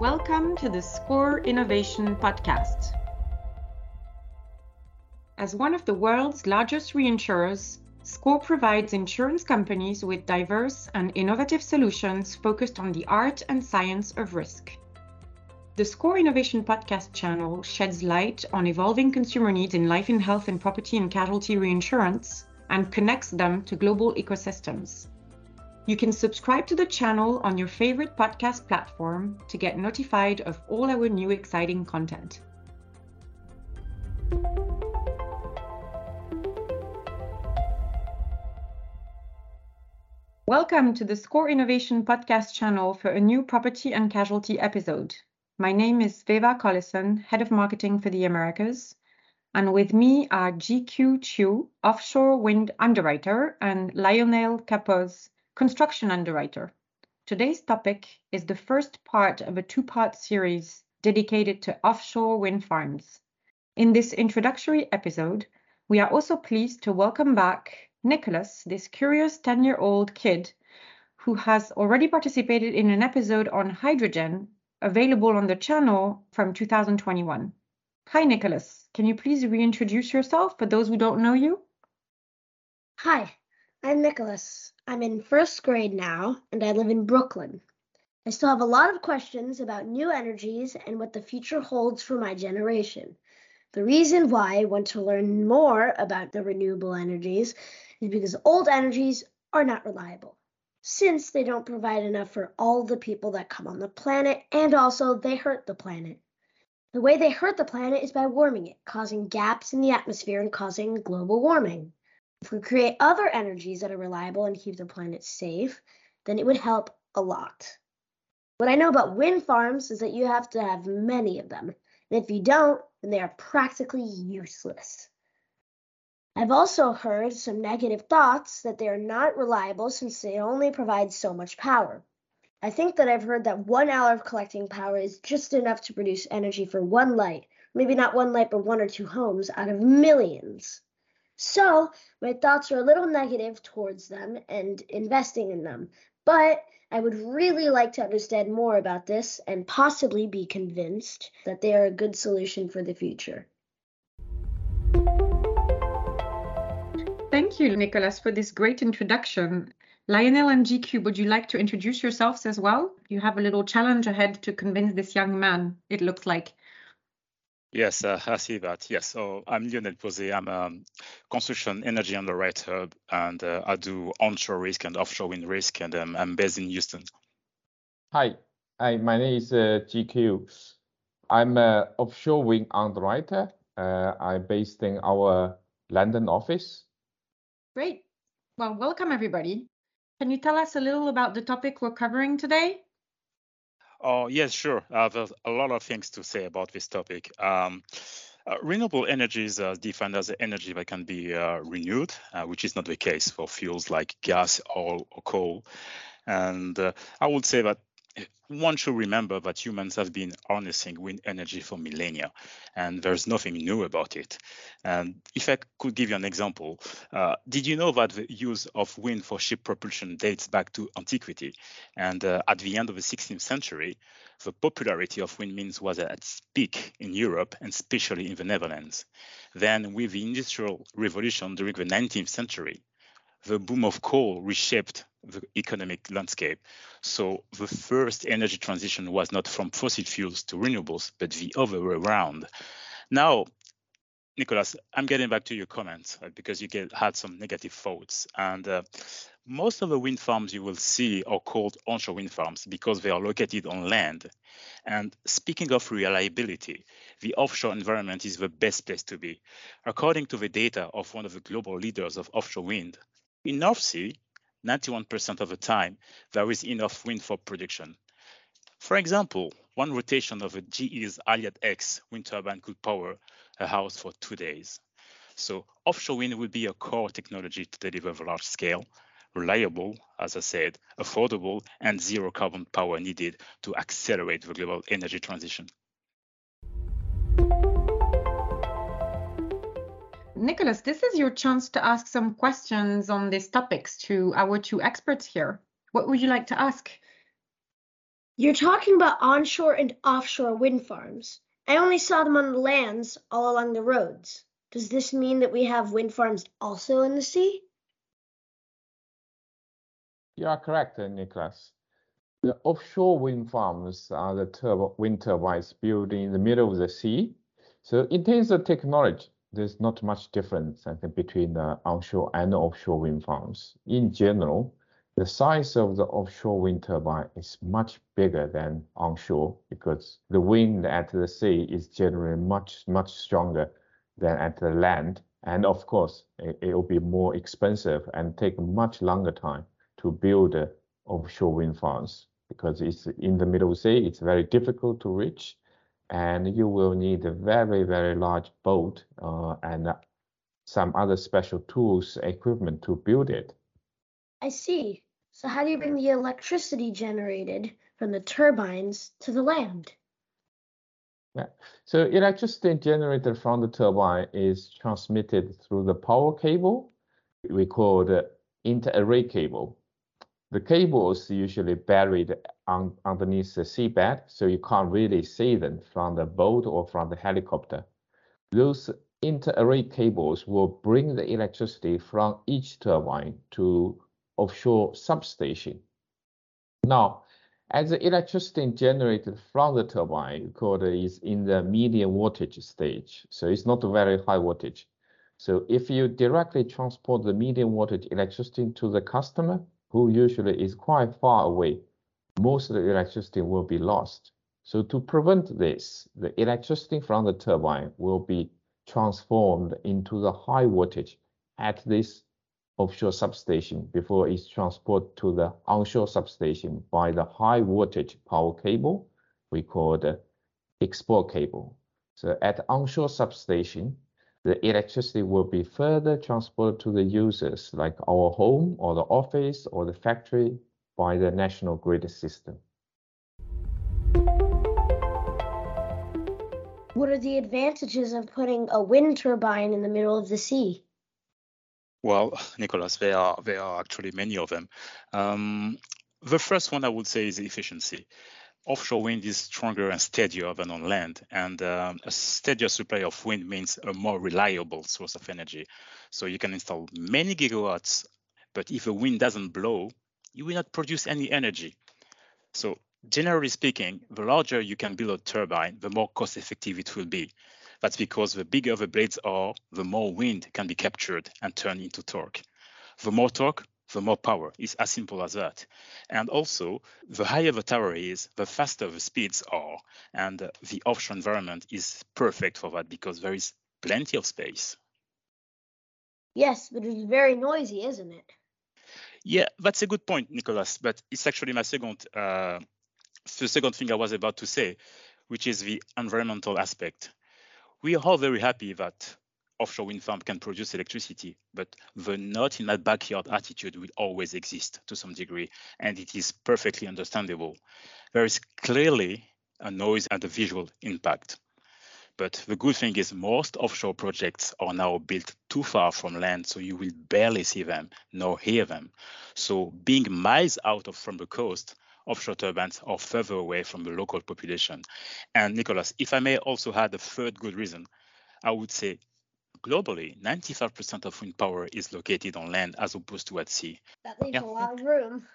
Welcome to the SCOR Innovation Podcast. As one of the world's largest reinsurers, SCOR provides insurance companies with diverse and innovative solutions focused on the art and science of risk. The SCOR Innovation Podcast channel sheds light on evolving consumer needs in life and health and property and casualty reinsurance and connects them to global ecosystems. You can subscribe to the channel on your favorite podcast platform to get notified of all our new exciting content. Welcome to the SCOR Innovation Podcast channel for a new property and casualty episode. My name is Veva Collison, Head of Marketing for the Americas, and with me are GQ Xu, Offshore Wind Underwriter, and Lionel Kpoze, Construction Underwriter. Today's topic is the first part of a two part series dedicated to offshore wind farms. In this introductory episode, we are also pleased to welcome back Nicholas, this curious 10 year old kid who has already participated in an episode on hydrogen available on the channel from 2021. Hi, Nicholas. Can you please reintroduce yourself for those who don't know you? Hi, I'm Nicholas. I'm in first grade now, and I live in Brooklyn. I still have a lot of questions about new energies and what the future holds for my generation. The reason why I want to learn more about the renewable energies is because old energies are not reliable, since they don't provide enough for all the people that come on the planet, and also they hurt the planet. The way they hurt the planet is by warming it, causing gaps in the atmosphere and causing global warming. If we create other energies that are reliable and keep the planet safe, then it would help a lot. What I know about wind farms is that you have to have many of them, and if you don't, then they are practically useless. I've also heard some negative thoughts that they are not reliable since they only provide so much power. I think that I've heard that one hour of collecting power is just enough to produce energy for one light, maybe not one light, but one or two homes out of millions. So my thoughts are a little negative towards them and investing in them. But I would really like to understand more about this and possibly be convinced that they are a good solution for the future. Thank you, Nicholas, for this great introduction. Lionel and GQ, would you like to introduce yourselves as well? You have a little challenge ahead to convince this young man, it looks like. Yes, uh, I see that. Yes, so I'm Lionel Kpoze. I'm a construction energy underwriter, and uh, I do onshore risk and offshore wind risk, and um, I'm based in Houston. Hi, Hi my name is uh, GQ. I'm an offshore wind underwriter. Uh, I'm based in our London office. Great. Well, welcome everybody. Can you tell us a little about the topic we're covering today? Oh, yes, sure. I have a, lot of things to say about this topic. Um, uh, renewable energy is uh, defined as energy that can be uh, renewed, uh, which is not the case for fuels like gas, oil, or coal. And uh, I would say that one should remember that humans have been harnessing wind energy for millennia, and there's nothing new about it. And if I could give you an example, uh, did you know that the use of wind for ship propulsion dates back to antiquity? And uh, at the end of the 16th century, the popularity of windmills was at its peak in Europe and especially in the Netherlands. Then, with the Industrial Revolution during the 19th century, the boom of coal reshaped the economic landscape. So the first energy transition was not from fossil fuels to renewables, but the other way around. Now, Nicholas, I'm getting back to your comments uh, because you get, had some negative thoughts. And uh, most of the wind farms you will see are called onshore wind farms because they are located on land. And speaking of reliability, the offshore environment is the best place to be. According to the data of one of the global leaders of offshore wind, in North Sea, 91% of the time, there is enough wind for production. For example, one rotation of a GE's Haliade-X wind turbine could power a house for two days. So offshore wind will be a core technology to deliver large scale, reliable, as I said, affordable, and zero carbon power needed to accelerate the global energy transition. Nicholas, this is your chance to ask some questions on these topics to our two experts here. What would you like to ask? You're talking about onshore and offshore wind farms. I only saw them on the lands all along the roads. Does this mean that we have wind farms also in the sea? You are correct, uh, Nicholas. The offshore wind farms are the turbo wind turbines built in the middle of the sea. So in terms of technology, there's not much difference I think, between the onshore and offshore wind farms. In general, the size of the offshore wind turbine is much bigger than onshore because the wind at the sea is generally much, much stronger than at the land. And of course, it, it will be more expensive and take much longer time to build offshore wind farms because it's in the middle sea, it's very difficult to reach. And you will need a very, very large boat uh, and some other special tools, equipment to build it. I see. So how do you bring the electricity generated from the turbines to the land? Yeah. So electricity generated from the turbine is transmitted through the power cable. We call the inter-array cable. The cables usually buried on, underneath the seabed, so you can't really see them from the boat or from the helicopter. Those inter-array cables will bring the electricity from each turbine to offshore substation. Now, as the electricity generated from the turbine called is in the medium voltage stage, so it's not very high voltage. So if you directly transport the medium voltage electricity to the customer, who usually is quite far away, most of the electricity will be lost. So to prevent this, the electricity from the turbine will be transformed into the high voltage at this offshore substation before it's transported to the onshore substation by the high voltage power cable we call the export cable. So at onshore substation, the electricity will be further transported to the users like our home or the office or the factory by the national grid system. What are the advantages of putting a wind turbine in the middle of the sea? Well, Nicholas, there are there are actually many of them. Um, the first one I would say is efficiency. Offshore wind is stronger and steadier than on land, and um, a steadier supply of wind means a more reliable source of energy. So you can install many gigawatts, but if the wind doesn't blow, you will not produce any energy. So generally speaking, the larger you can build a turbine, the more cost effective it will be. That's because the bigger the blades are, the more wind can be captured and turned into torque. The more torque, the more power. It's as simple as that. And also, the higher the tower is, the faster the speeds are. And the offshore environment is perfect for that because there is plenty of space. Yes, but it's very noisy, isn't it? Yeah, that's a good point, Nicholas. But it's actually my second, uh, the second thing I was about to say, which is the environmental aspect we are all very happy that offshore wind farm can produce electricity, but the not in my backyard attitude will always exist to some degree, and it is perfectly understandable. There is clearly a noise and a visual impact. But the good thing is most offshore projects are now built too far from land, so you will barely see them nor hear them. So being miles out of from the coast offshore turbines are further away from the local population. And Nicholas, if I may also add a third good reason, I would say globally, 95% of wind power is located on land as opposed to at sea. That leaves yeah. a lot of room.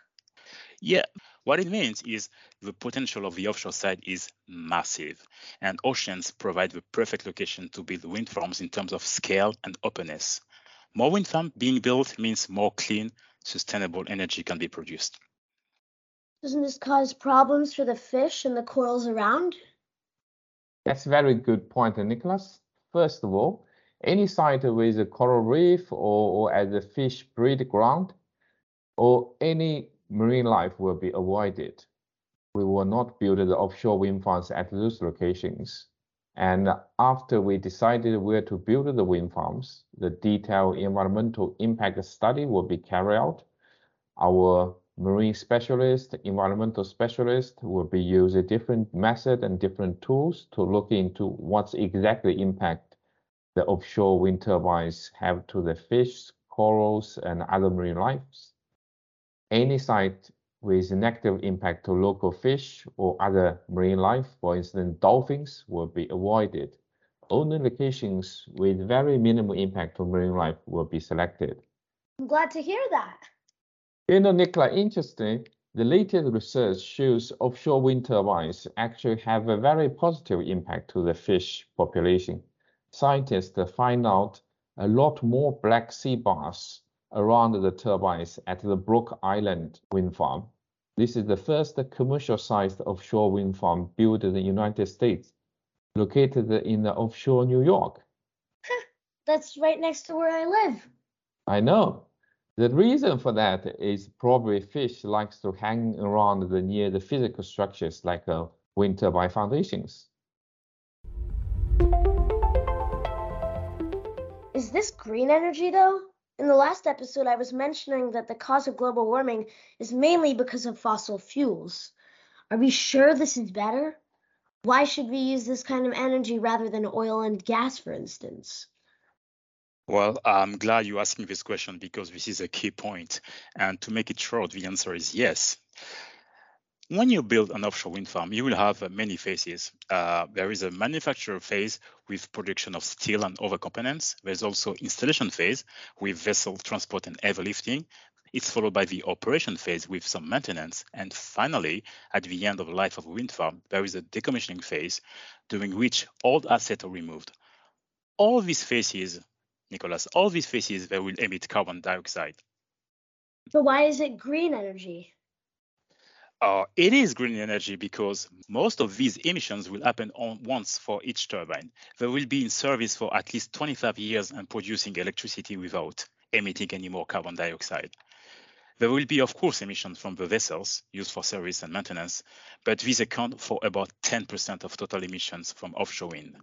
Yeah, what it means is the potential of the offshore side is massive, and oceans provide the perfect location to build wind farms in terms of scale and openness. More wind farms being built means more clean, sustainable energy can be produced. Doesn't this cause problems for the fish and the corals around? That's a very good point, Nicholas. First of all, any site with a coral reef or, or as a fish breed ground or any marine life will be avoided. We will not build the offshore wind farms at those locations. And after we decided where to build the wind farms, the detailed environmental impact study will be carried out. Our marine specialist, environmental specialist will be using different method and different tools to look into what's exactly impact the offshore wind turbines have to the fish, corals, and other marine lives. Any site with negative impact to local fish or other marine life, for instance, dolphins, will be avoided. Only locations with very minimal impact to marine life will be selected. I'm glad to hear that. You know, Nicola, interesting, the latest research shows offshore wind turbines actually have a very positive impact to the fish population. Scientists find out a lot more black sea bass around the turbines at the Block Island wind farm. This is the first commercial-sized offshore wind farm built in the United States, located in the offshore New York. That's right next to where I live. I know. The reason for that is probably fish likes to hang around the near the physical structures like uh, wind turbine foundations. This green energy though? In the last episode, I was mentioning that the cause of global warming is mainly because of fossil fuels. Are we sure this is better? Why should we use this kind of energy rather than oil and gas, for instance? Well, I'm glad you asked me this question because this is a key point. And to make it short, the answer is yes. When you build an offshore wind farm, you will have uh, many phases. Uh, there is a manufacturer phase with production of steel and other components. There's also installation phase with vessel transport and heavy lifting. It's followed by the operation phase with some maintenance. And finally, at the end of the life of a wind farm, there is a decommissioning phase during which all assets are removed. All these phases, Nicholas, all these phases, they will emit carbon dioxide. But why is it green energy? Uh, it is green energy because most of these emissions will happen on once for each turbine. They will be in service for at least 25 years and producing electricity without emitting any more carbon dioxide. There will be, of course, emissions from the vessels used for service and maintenance, but these account for about 10% of total emissions from offshore wind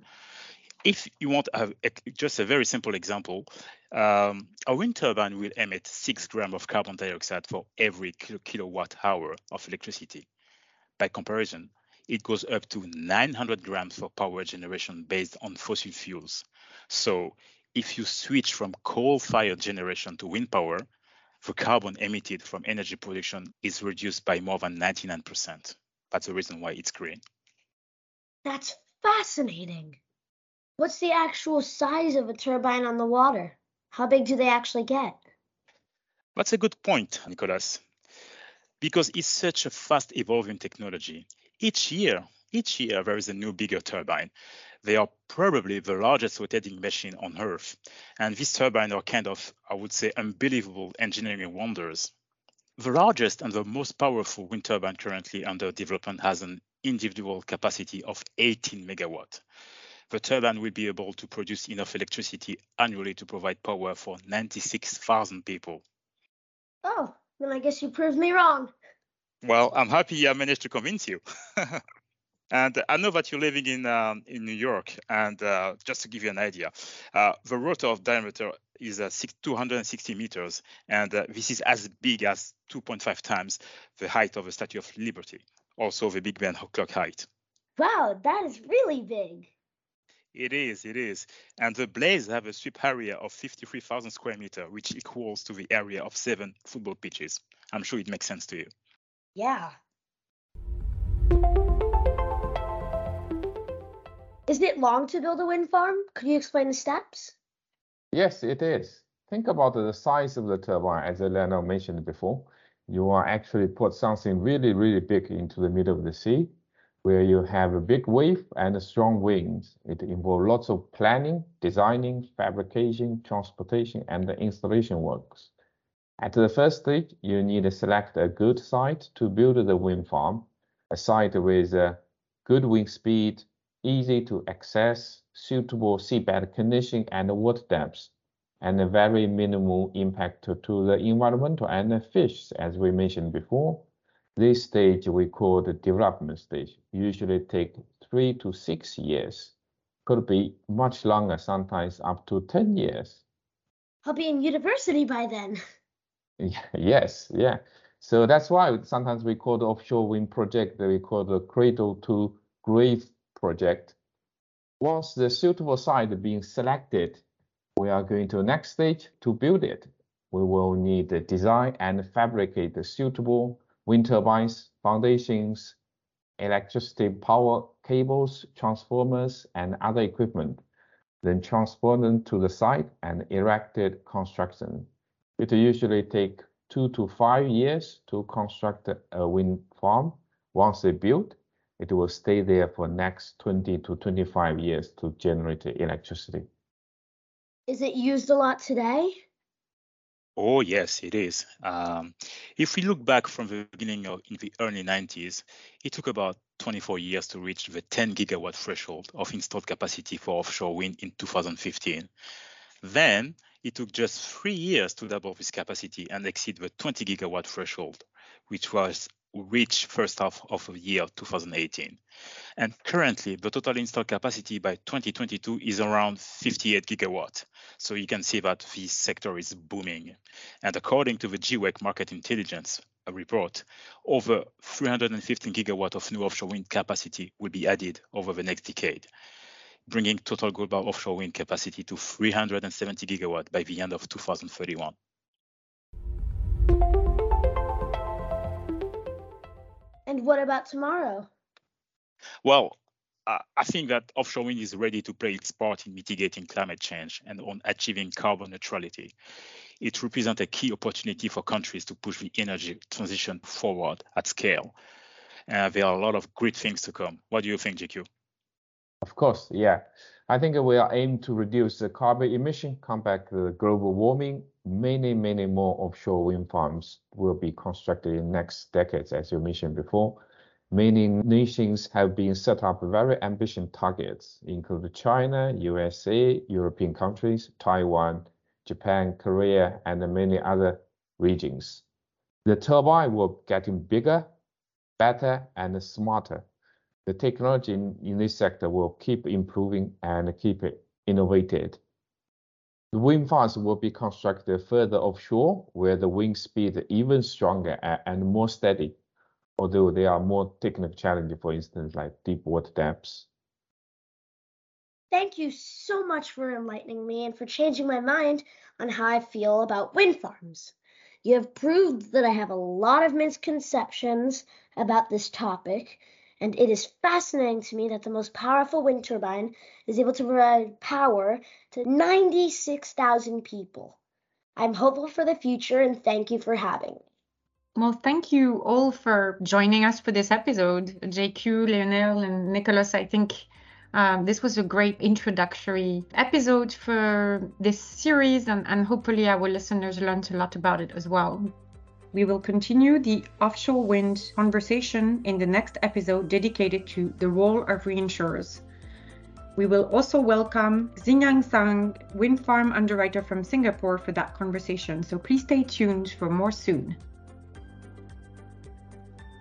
if you want a, just a very simple example, um, a wind turbine will emit six grams of carbon dioxide for every kilo, kilowatt hour of electricity. By comparison, it goes up to 900 grams for power generation based on fossil fuels. So if you switch from coal-fired generation to wind power, the carbon emitted from energy production is reduced by more than 99%. That's the reason why it's green. That's fascinating. What's the actual size of a turbine on the water? How big do they actually get? That's a good point, Nicholas. Because it's such a fast evolving technology. Each year, each year there is a new bigger turbine. They are probably the largest rotating machine on Earth. And these turbines are kind of, I would say, unbelievable engineering wonders. The largest and the most powerful wind turbine currently under development has an individual capacity of 18 megawatt the turbine will be able to produce enough electricity annually to provide power for 96,000 people. Oh, then I guess you proved me wrong. Well, I'm happy I managed to convince you. and I know that you're living in um, in New York, and uh, just to give you an idea, uh, the rotor of diameter is uh, 260 meters, and uh, this is as big as 2.5 times the height of the Statue of Liberty, also the Big Ben clock height. Wow, that is really big. It is, it is. And the blades have a sweep area of 53,000 square meter, which equals to the area of seven football pitches. I'm sure it makes sense to you. Yeah. Isn't it long to build a wind farm? Could you explain the steps? Yes, it is. Think about the size of the turbine, as Leonard mentioned before. You are actually put something really, really big into the middle of the sea where you have a big wave and strong winds. It involves lots of planning, designing, fabrication, transportation, and installation works. At the first stage, you need to select a good site to build the wind farm, a site with a good wind speed, easy to access, suitable seabed condition and water depth, and a very minimal impact to the environment and the fish, as we mentioned before. This stage we call the development stage, usually take three to six years. Could be much longer, sometimes up to 10 years. I'll be in university by then. yes, yeah. So that's why sometimes we call the offshore wind project, we call the cradle to grave project. Once the suitable site being selected, we are going to the next stage to build it. We will need the design and fabricate the suitable wind turbines, foundations, electricity power cables, transformers, and other equipment, then transport them to the site and erected construction. It usually take two to five years to construct a wind farm. Once they built, it will stay there for next 20 to 25 years to generate electricity. Is it used a lot today? Oh, yes, it is. Um, if we look back from the beginning of in the early 90s, it took about 24 years to reach the 10 gigawatt threshold of installed capacity for offshore wind in 2015. Then it took just three years to double this capacity and exceed the 20 gigawatt threshold, which was reach first half of the year 2018. And currently, the total installed capacity by 2022 is around 58 gigawatt. So you can see that this sector is booming. And according to the GWEC Market Intelligence report, over 315 gigawatt of new offshore wind capacity will be added over the next decade, bringing total global offshore wind capacity to 370 gigawatt by the end of 2031. And what about tomorrow? Well, uh, I think that offshore wind is ready to play its part in mitigating climate change and on achieving carbon neutrality. It represents a key opportunity for countries to push the energy transition forward at scale. Uh, there are a lot of great things to come. What do you think, GQ? Of course, yeah. I think we are aiming to reduce the carbon emission, combat the global warming. Many, many more offshore wind farms will be constructed in next decades, as you mentioned before. Many nations have been set up very ambitious targets, including China, USA, European countries, Taiwan, Japan, Korea, and many other regions. The turbine will getting bigger, better, and smarter the technology in, in this sector will keep improving and keep it innovated. The wind farms will be constructed further offshore, where the wind speed is even stronger and more steady, although there are more technical challenges, for instance, like deep water depths. Thank you so much for enlightening me and for changing my mind on how I feel about wind farms. You have proved that I have a lot of misconceptions about this topic, and it is fascinating to me that the most powerful wind turbine is able to provide power to 96,000 people. I'm hopeful for the future and thank you for having me. Well, thank you all for joining us for this episode. GQ, Lionel, and Nicholas, I think um, this was a great introductory episode for this series, and, and hopefully, our listeners learned a lot about it as well. We will continue the offshore wind conversation in the next episode dedicated to the role of reinsurers. We will also welcome Xingyang Sang, wind farm underwriter from Singapore, for that conversation, so please stay tuned for more soon.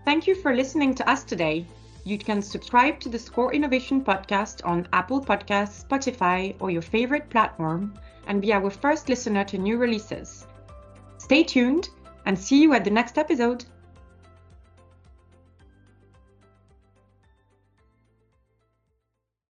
Thank you for listening to us today. You can subscribe to the SCOR Innovation podcast on Apple Podcasts, Spotify, or your favorite platform, and be our first listener to new releases. Stay tuned and see you at the next episode.